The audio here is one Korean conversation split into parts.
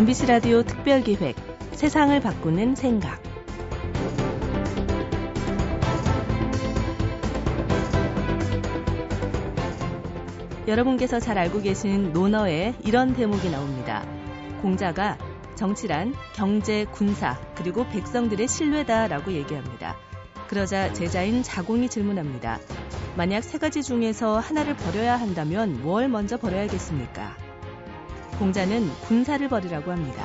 MBC 라디오 특별기획 세상을 바꾸는 생각 여러분께서 잘 알고 계신 논어에 이런 대목이 나옵니다. 공자가 정치란 경제, 군사, 그리고 백성들의 신뢰다라고 얘기합니다. 그러자 제자인 자공이 질문합니다. 만약 세 가지 중에서 하나를 버려야 한다면 뭘 먼저 버려야겠습니까? 공자는 군사를 버리라고 합니다.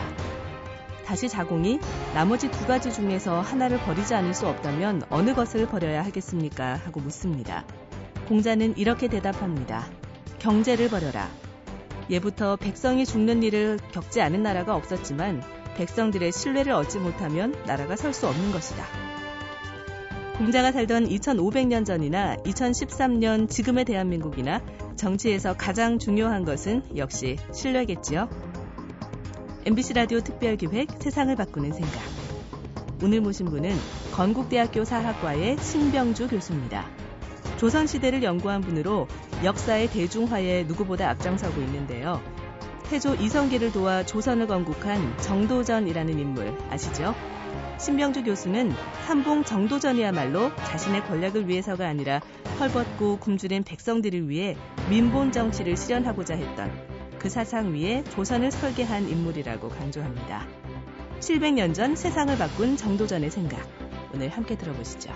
다시 자공이 나머지 두 가지 중에서 하나를 버리지 않을 수 없다면 어느 것을 버려야 하겠습니까? 하고 묻습니다. 공자는 이렇게 대답합니다. 경제를 버려라. 예부터 백성이 죽는 일을 겪지 않은 나라가 없었지만 백성들의 신뢰를 얻지 못하면 나라가 설 수 없는 것이다. 공자가 살던 2500년 전이나 2013년 지금의 대한민국이나 정치에서 가장 중요한 것은 역시 신뢰겠지요. MBC 라디오 특별기획 세상을 바꾸는 생각. 오늘 모신 분은 건국대학교 사학과의 신병주 교수입니다. 조선시대를 연구한 분으로 역사의 대중화에 누구보다 앞장서고 있는데요. 태조 이성계를 도와 조선을 건국한 정도전이라는 인물 아시죠? 신병주 교수는 삼봉 정도전이야말로 자신의 권력을 위해서가 아니라 헐벗고 굶주린 백성들을 위해 민본 정치를 실현하고자 했던 그 사상 위에 조선을 설계한 인물이라고 강조합니다. 700년 전 세상을 바꾼 정도전의 생각. 오늘 함께 들어보시죠.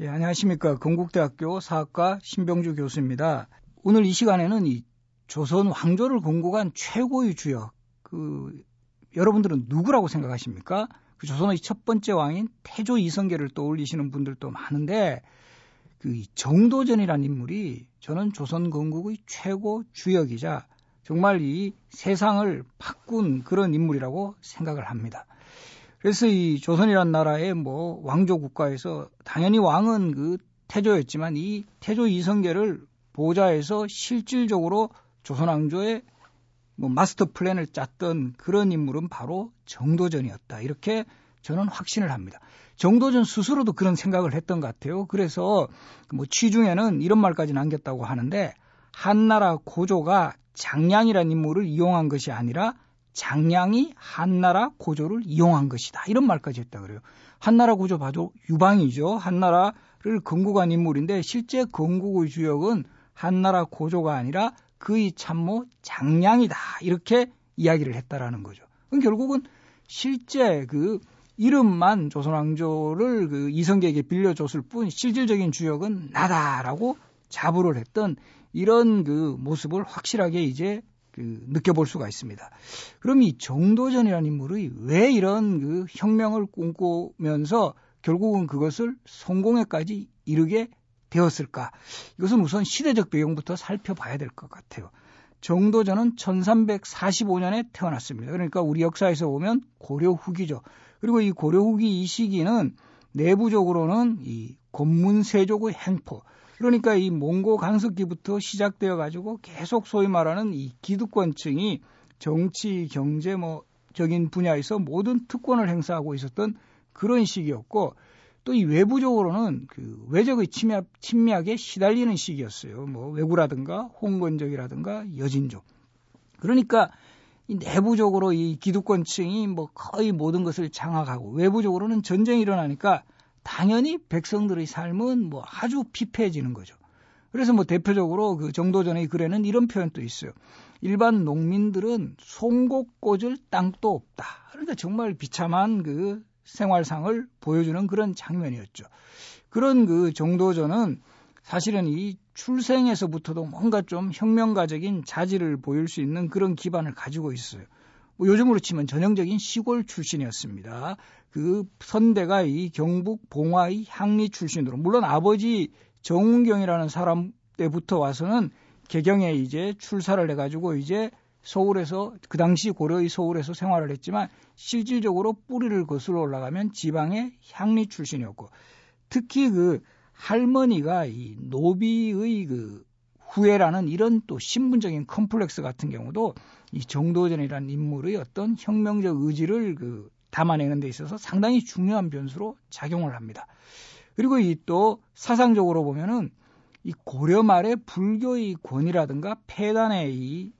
예, 안녕하십니까. 건국대학교 사학과 신병주 교수입니다. 오늘 이 시간에는 이 조선 왕조를 건국한 최고의 주역, 그, 여러분들은 누구라고 생각하십니까? 그 조선의 첫 번째 왕인 태조 이성계를 떠올리시는 분들도 많은데, 그 정도전이라는 인물이 저는 조선 건국의 최고 주역이자 정말 이 세상을 바꾼 그런 인물이라고 생각을 합니다. 그래서 이 조선이란 나라의 뭐 왕조 국가에서 당연히 왕은 그 태조였지만 이 태조 이성계를 보좌해서 실질적으로 조선 왕조의 뭐 마스터 플랜을 짰던 그런 인물은 바로 정도전이었다. 이렇게 저는 확신을 합니다. 정도전 스스로도 그런 생각을 했던 것 같아요. 그래서 뭐 취중에는 이런 말까지 남겼다고 하는데 한나라 고조가 장량이라는 인물을 이용한 것이 아니라 장량이 한나라 고조를 이용한 것이다. 이런 말까지 했다 그래요. 한나라 고조 봐도 유방이죠. 한나라를 건국한 인물인데 실제 건국의 주역은 한나라 고조가 아니라 그의 참모 장량이다. 이렇게 이야기를 했다라는 거죠. 그럼 결국은 실제 그 이름만 조선왕조를 그 이성계에게 빌려줬을 뿐 실질적인 주역은 나다라고 자부를 했던 이런 그 모습을 확실하게 이제 그 느껴볼 수가 있습니다. 그럼 이 정도전이라는 인물이 왜 이런 그 혁명을 꿈꾸면서 결국은 그것을 성공에까지 이르게 되었을까? 이것은 우선 시대적 배경부터 살펴봐야 될 것 같아요. 정도전은 1345년에 태어났습니다. 그러니까 우리 역사에서 보면 고려 후기죠. 그리고 이 고려 후기 이 시기는 내부적으로는 이 권문세족의 행포, 그러니까 이 몽고 강석기부터 시작되어 가지고 계속 소위 말하는 이 기득권층이 정치, 경제 뭐 적인 분야에서 모든 특권을 행사하고 있었던 그런 시기였고 또 이 외부적으로는 그 외적의 침략, 침략에 시달리는 시기였어요. 뭐 외구라든가 홍건적이라든가 여진족. 그러니까 이 내부적으로 이 기득권층이 뭐 거의 모든 것을 장악하고 외부적으로는 전쟁이 일어나니까 당연히 백성들의 삶은 뭐 아주 피폐해지는 거죠. 그래서 뭐 대표적으로 그 정도전의 글에는 이런 표현도 있어요. 일반 농민들은 송곳 꽂을 땅도 없다. 그러니까 정말 비참한 그 생활상을 보여주는 그런 장면이었죠. 그런 그 정도전은 사실은 이 출생에서부터도 뭔가 좀 혁명가적인 자질을 보일 수 있는 그런 기반을 가지고 있어요. 뭐 요즘으로 치면 전형적인 시골 출신이었습니다. 그 선대가 이 경북 봉화의 향리 출신으로 물론 아버지 정운경이라는 사람 때부터 와서는 개경에 이제 출사를 해가지고 이제 서울에서 그 당시 고려의 서울에서 생활을 했지만 실질적으로 뿌리를 거슬러 올라가면 지방의 향리 출신이었고 특히 그 할머니가 이 노비의 그 후예라는 이런 또 신분적인 컴플렉스 같은 경우도 이 정도전이라는 인물의 어떤 혁명적 의지를 그 담아내는 데 있어서 상당히 중요한 변수로 작용을 합니다. 그리고 이 또 사상적으로 보면은 이 고려 말의 불교의 권위라든가 폐단의 이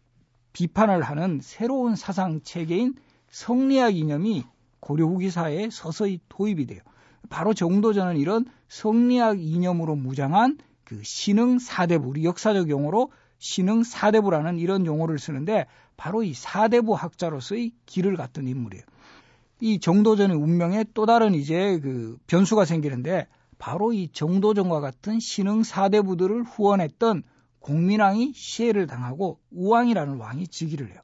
비판을 하는 새로운 사상 체계인 성리학 이념이 고려 후기 사회에 서서히 도입이 돼요. 바로 정도전은 이런 성리학 이념으로 무장한 그 신흥 사대부, 우리 역사적 용어로 신흥 사대부라는 이런 용어를 쓰는데 바로 이 사대부 학자로서의 길을 갔던 인물이에요. 이 정도전의 운명에 또 다른 이제 그 변수가 생기는데 바로 이 정도전과 같은 신흥 사대부들을 후원했던 공민왕이 시해를 당하고 우왕이라는 왕이 즉위를 해요.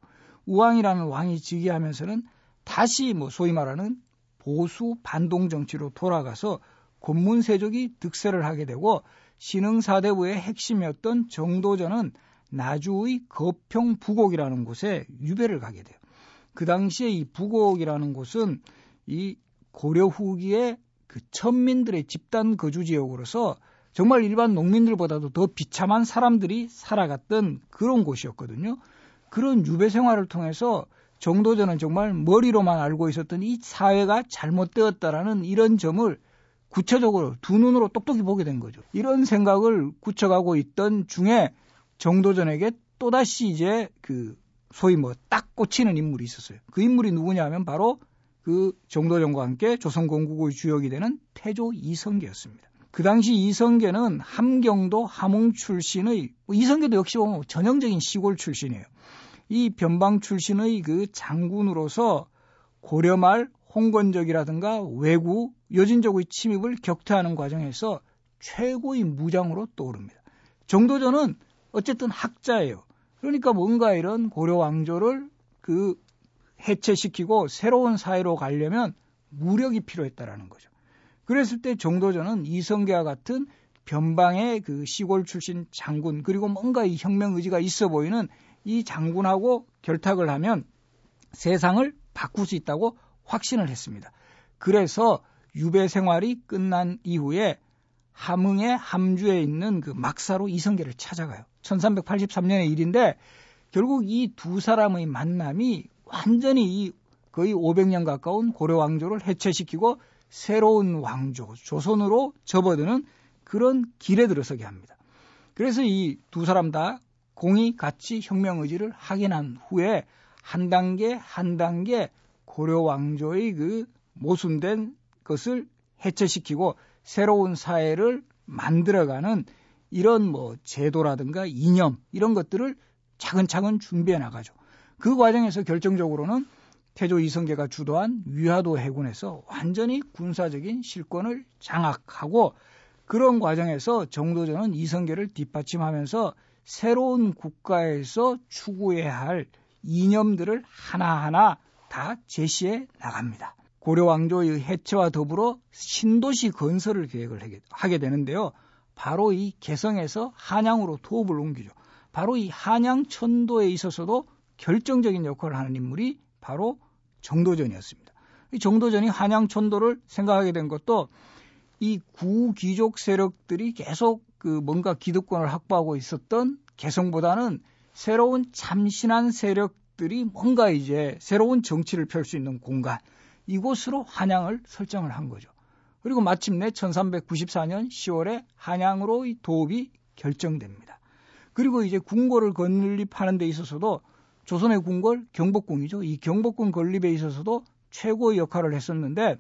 우왕이라는 왕이 즉위하면서는 다시 뭐 소위 말하는 보수 반동 정치로 돌아가서 곤문세족이 득세를 하게 되고 신흥사대부의 핵심이었던 정도전은 나주의 거평 부곡이라는 곳에 유배를 가게 돼요. 그 당시에 이 부곡이라는 곳은 이 고려 후기에 그 천민들의 집단 거주 지역으로서 정말 일반 농민들보다도 더 비참한 사람들이 살아갔던 그런 곳이었거든요. 그런 유배 생활을 통해서 정도전은 정말 머리로만 알고 있었던 이 사회가 잘못되었다라는 이런 점을 구체적으로 두 눈으로 똑똑히 보게 된 거죠. 이런 생각을 굳혀가고 있던 중에 정도전에게 또다시 이제 그 소위 뭐 딱 꽂히는 인물이 있었어요. 그 인물이 누구냐 하면 바로 그 정도전과 함께 조선 건국의 주역이 되는 태조 이성계였습니다. 그 당시 이성계는 함경도 함흥 출신의 뭐 이성계도 역시 보면 전형적인 시골 출신이에요. 이 변방 출신의 그 장군으로서 고려말 홍건적이라든가 외구 여진족의 침입을 격퇴하는 과정에서 최고의 무장으로 떠오릅니다. 정도전은 어쨌든 학자예요. 그러니까 뭔가 이런 고려 왕조를 그 해체시키고 새로운 사회로 가려면 무력이 필요했다라는 거죠. 그랬을 때 정도전은 이성계와 같은 변방의 그 시골 출신 장군 그리고 뭔가 이 혁명 의지가 있어 보이는 이 장군하고 결탁을 하면 세상을 바꿀 수 있다고 확신을 했습니다. 그래서 유배 생활이 끝난 이후에 함흥의 함주에 있는 그 막사로 이성계를 찾아가요. 1383년의 일인데 결국 이 두 사람의 만남이 완전히 거의 500년 가까운 고려 왕조를 해체시키고 새로운 왕조 조선으로 접어드는 그런 길에 들어서게 합니다. 그래서 이 두 사람 다 공이 같이 혁명 의지를 확인한 후에 한 단계 한 단계 고려 왕조의 그 모순된 것을 해체시키고 새로운 사회를 만들어가는 이런 뭐 제도라든가 이념 이런 것들을 차근차근 준비해 나가죠. 그 과정에서 결정적으로는 태조 이성계가 주도한 위화도 해군에서 완전히 군사적인 실권을 장악하고 그런 과정에서 정도전은 이성계를 뒷받침하면서 새로운 국가에서 추구해야 할 이념들을 하나하나 다 제시해 나갑니다. 고려 왕조의 해체와 더불어 신도시 건설을 계획을 하게 되는데요. 바로 이 개성에서 한양으로 도읍을 옮기죠. 바로 이 한양 천도에 있어서도 결정적인 역할을 하는 인물이 바로 정도전이었습니다. 이 정도전이 한양 천도를 생각하게 된 것도 이 구귀족 세력들이 계속 그 뭔가 기득권을 확보하고 있었던 개성보다는 새로운 참신한 세력들이 뭔가 이제 새로운 정치를 펼 수 있는 공간 이곳으로 한양을 설정을 한 거죠. 그리고 마침내 1394년 10월에 한양으로 이 도읍이 결정됩니다. 그리고 이제 궁궐을 건립하는 데 있어서도 조선의 궁궐 경복궁이죠. 이 경복궁 건립에 있어서도 최고의 역할을 했었는데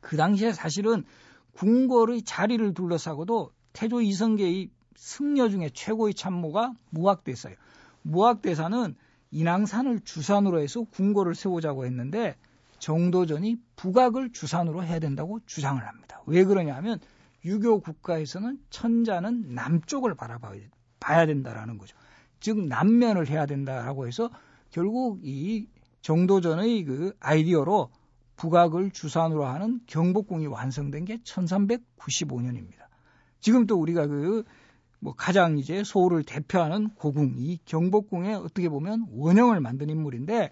그 당시에 사실은 궁궐의 자리를 둘러싸고도 태조 이성계의 승려 중에 최고의 참모가 무학대사예요. 무학대사는 인왕산을 주산으로 해서 궁궐을 세우자고 했는데 정도전이 북악을 주산으로 해야 된다고 주장을 합니다. 왜 그러냐 하면 유교 국가에서는 천자는 남쪽을 바라봐야 된다라는 거죠. 즉 남면을 해야 된다라고 해서 결국 이 정도전의 그 아이디어로 북악을 주산으로 하는 경복궁이 완성된 게 1395년입니다. 지금 또 우리가 그 뭐 가장 이제 서울을 대표하는 고궁 이 경복궁에 어떻게 보면 원형을 만든 인물인데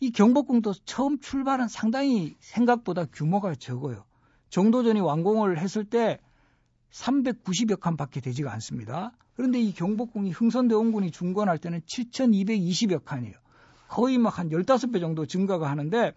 이 경복궁도 처음 출발은 상당히 생각보다 규모가 적어요. 정도전이 완공을 했을 때 390여 칸밖에 되지가 않습니다. 그런데 이 경복궁이 흥선대 원군이 중건할 때는 7,220여 칸이에요. 거의 막 한 15배 정도 증가가 하는데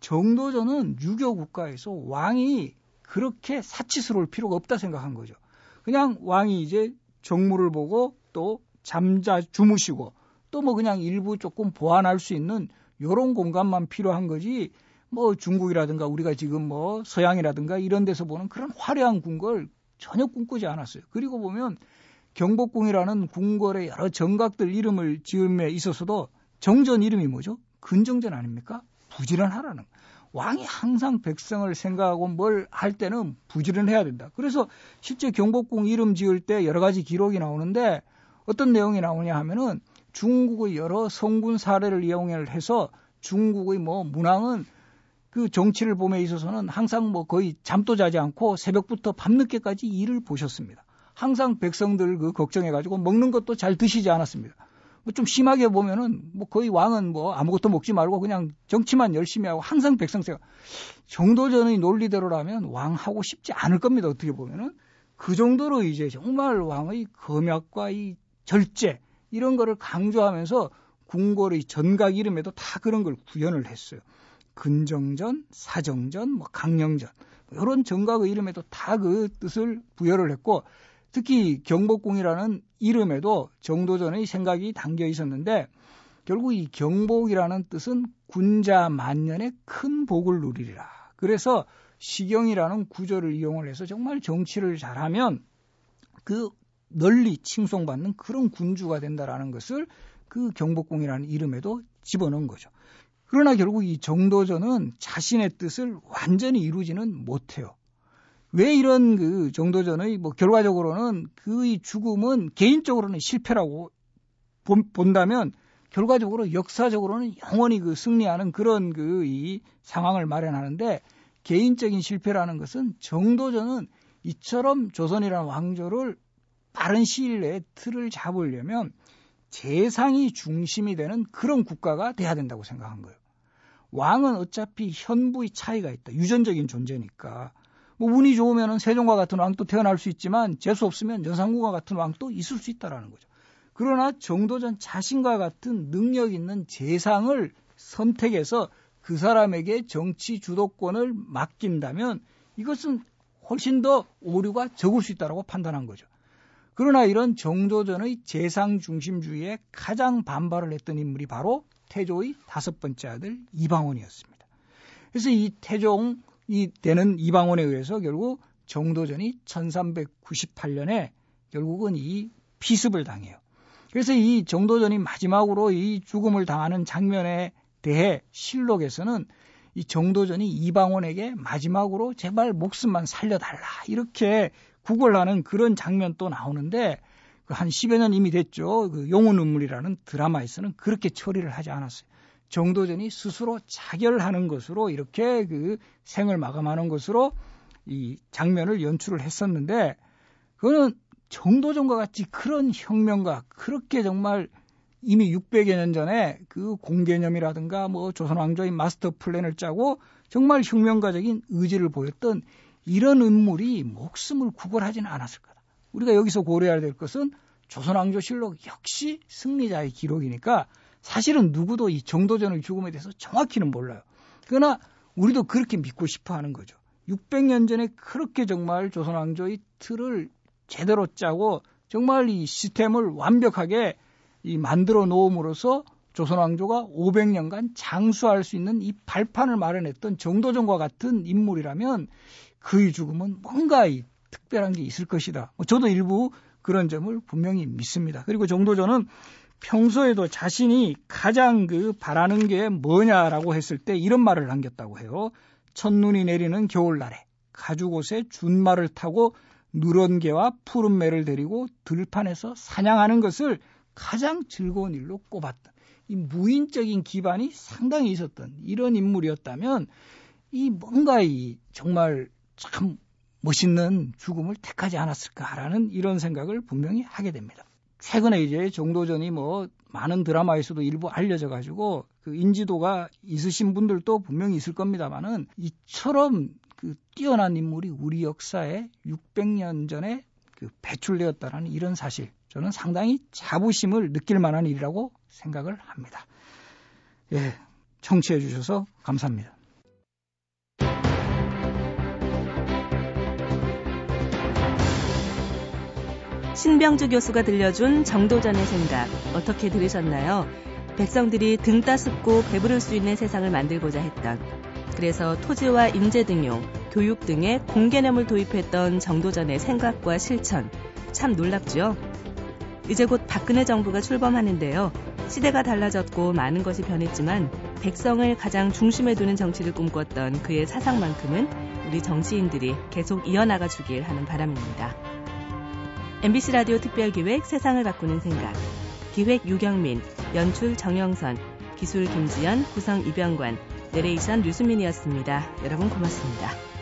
정도전은 유교 국가에서 왕이 그렇게 사치스러울 필요가 없다 생각한 거죠. 그냥 왕이 이제 정무를 보고 또 잠자 주무시고 또 뭐 그냥 일부 조금 보완할 수 있는 요런 공간만 필요한 거지 뭐 중국이라든가 우리가 지금 뭐 서양이라든가 이런 데서 보는 그런 화려한 궁궐 전혀 꿈꾸지 않았어요. 그리고 보면 경복궁이라는 궁궐의 여러 정각들 이름을 지음에 있어서도 정전 이름이 뭐죠? 근정전 아닙니까? 부지런하라는. 왕이 항상 백성을 생각하고 뭘 할 때는 부지런해야 된다. 그래서 실제 경복궁 이름 지을 때 여러 가지 기록이 나오는데 어떤 내용이 나오냐 하면은 중국의 여러 성군 사례를 이용해서 중국의 뭐 문왕은 그 정치를 봄에 있어서는 항상 뭐 거의 잠도 자지 않고 새벽부터 밤늦게까지 일을 보셨습니다. 항상 백성들 그 걱정해가지고 먹는 것도 잘 드시지 않았습니다. 뭐 좀 심하게 보면은 뭐 거의 왕은 뭐 아무것도 먹지 말고 그냥 정치만 열심히 하고 항상 백성세가 정도전의 논리대로라면 왕하고 싶지 않을 겁니다. 어떻게 보면은 그 정도로 이제 정말 왕의 검약과 이 절제 이런 거를 강조하면서 궁궐의 전각 이름에도 다 그런 걸 구현을 했어요. 근정전, 사정전, 뭐 강령전 뭐 이런 정각의 이름에도 다 그 뜻을 부여를 했고 특히 경복궁이라는 이름에도 정도전의 생각이 담겨 있었는데 결국 이 경복이라는 뜻은 군자 만년의 큰 복을 누리리라. 그래서 시경이라는 구조를 이용을 해서 정말 정치를 잘하면 그 널리 칭송받는 그런 군주가 된다라는 것을 그 경복궁이라는 이름에도 집어넣은 거죠. 그러나 결국 이 정도전은 자신의 뜻을 완전히 이루지는 못해요. 왜 이런 그 정도전의 뭐 결과적으로는 그의 죽음은 개인적으로는 실패라고 본다면 결과적으로 역사적으로는 영원히 그 승리하는 그런 그 이 상황을 마련하는데 개인적인 실패라는 것은 정도전은 이처럼 조선이라는 왕조를 빠른 시일 내에 틀을 잡으려면 재상이 중심이 되는 그런 국가가 돼야 된다고 생각한 거예요. 왕은 어차피 현부의 차이가 있다. 유전적인 존재니까. 뭐 운이 좋으면 세종과 같은 왕도 태어날 수 있지만 재수 없으면 연산군과 같은 왕도 있을 수 있다라는 거죠. 그러나 정도전 자신과 같은 능력 있는 재상을 선택해서 그 사람에게 정치 주도권을 맡긴다면 이것은 훨씬 더 오류가 적을 수 있다고 판단한 거죠. 그러나 이런 정조전의 재상 중심주의에 가장 반발을 했던 인물이 바로 태조의 다섯 번째 아들 이방원이었습니다. 그래서 이 태종이 되는 이방원에 의해서 결국 정도전이 1398년에 결국은 이 피습을 당해요. 그래서 이 정도전이 마지막으로 이 죽음을 당하는 장면에 대해 실록에서는 이 정도전이 이방원에게 마지막으로 제발 목숨만 살려달라 이렇게 구걸하는 그런 장면 또 나오는데 그한 10여 년 이미 됐죠. 그 용운 눈물이라는 드라마에서는 그렇게 처리를 하지 않았어요. 정도전이 스스로 자결하는 것으로 이렇게 그 생을 마감하는 것으로 이 장면을 연출을 했었는데 그거는 정도전과 같이 그런 혁명가 그렇게 정말 이미 600여 년 전에 그 공개념이라든가 뭐 조선 왕조의 마스터 플랜을 짜고 정말 혁명가적인 의지를 보였던 이런 인물이 목숨을 구걸하지는 않았을 거다. 우리가 여기서 고려해야 될 것은 조선왕조실록 역시 승리자의 기록이니까 사실은 누구도 이 정도전의 죽음에 대해서 정확히는 몰라요. 그러나 우리도 그렇게 믿고 싶어 하는 거죠. 600년 전에 그렇게 정말 조선왕조의 틀을 제대로 짜고 정말 이 시스템을 완벽하게 이 만들어 놓음으로써 조선왕조가 500년간 장수할 수 있는 이 발판을 마련했던 정도전과 같은 인물이라면 그의 죽음은 뭔가 이 특별한 게 있을 것이다. 뭐 저도 일부 그런 점을 분명히 믿습니다. 그리고 정도전은 평소에도 자신이 가장 그 바라는 게 뭐냐라고 했을 때 이런 말을 남겼다고 해요. 첫눈이 내리는 겨울날에 가죽옷에 준말을 타고 누런 개와 푸른 매를 데리고 들판에서 사냥하는 것을 가장 즐거운 일로 꼽았던 이 무인적인 기반이 상당히 있었던 이런 인물이었다면 이 뭔가 이 정말 참 멋있는 죽음을 택하지 않았을까라는 이런 생각을 분명히 하게 됩니다. 최근에 이제 정도전이 뭐 많은 드라마에서도 일부 알려져 가지고 그 인지도가 있으신 분들도 분명히 있을 겁니다만은 이처럼 그 뛰어난 인물이 우리 역사에 600년 전에 그 배출되었다라는 이런 사실 저는 상당히 자부심을 느낄 만한 일이라고 생각을 합니다. 예, 청취해 주셔서 감사합니다. 신병주 교수가 들려준 정도전의 생각 어떻게 들으셨나요? 백성들이 등 따습고 배부를 수 있는 세상을 만들고자 했던 그래서 토지와 인재 등용, 교육 등의 공개념을 도입했던 정도전의 생각과 실천 참 놀랍죠. 이제 곧 박근혜 정부가 출범하는데요. 시대가 달라졌고 많은 것이 변했지만 백성을 가장 중심에 두는 정치를 꿈꿨던 그의 사상만큼은 우리 정치인들이 계속 이어나가 주길 하는 바람입니다. MBC 라디오 특별기획 세상을 바꾸는 생각. 기획 유경민, 연출 정영선, 기술 김지연, 구성 이병관, 내레이션 류수민이었습니다. 여러분 고맙습니다.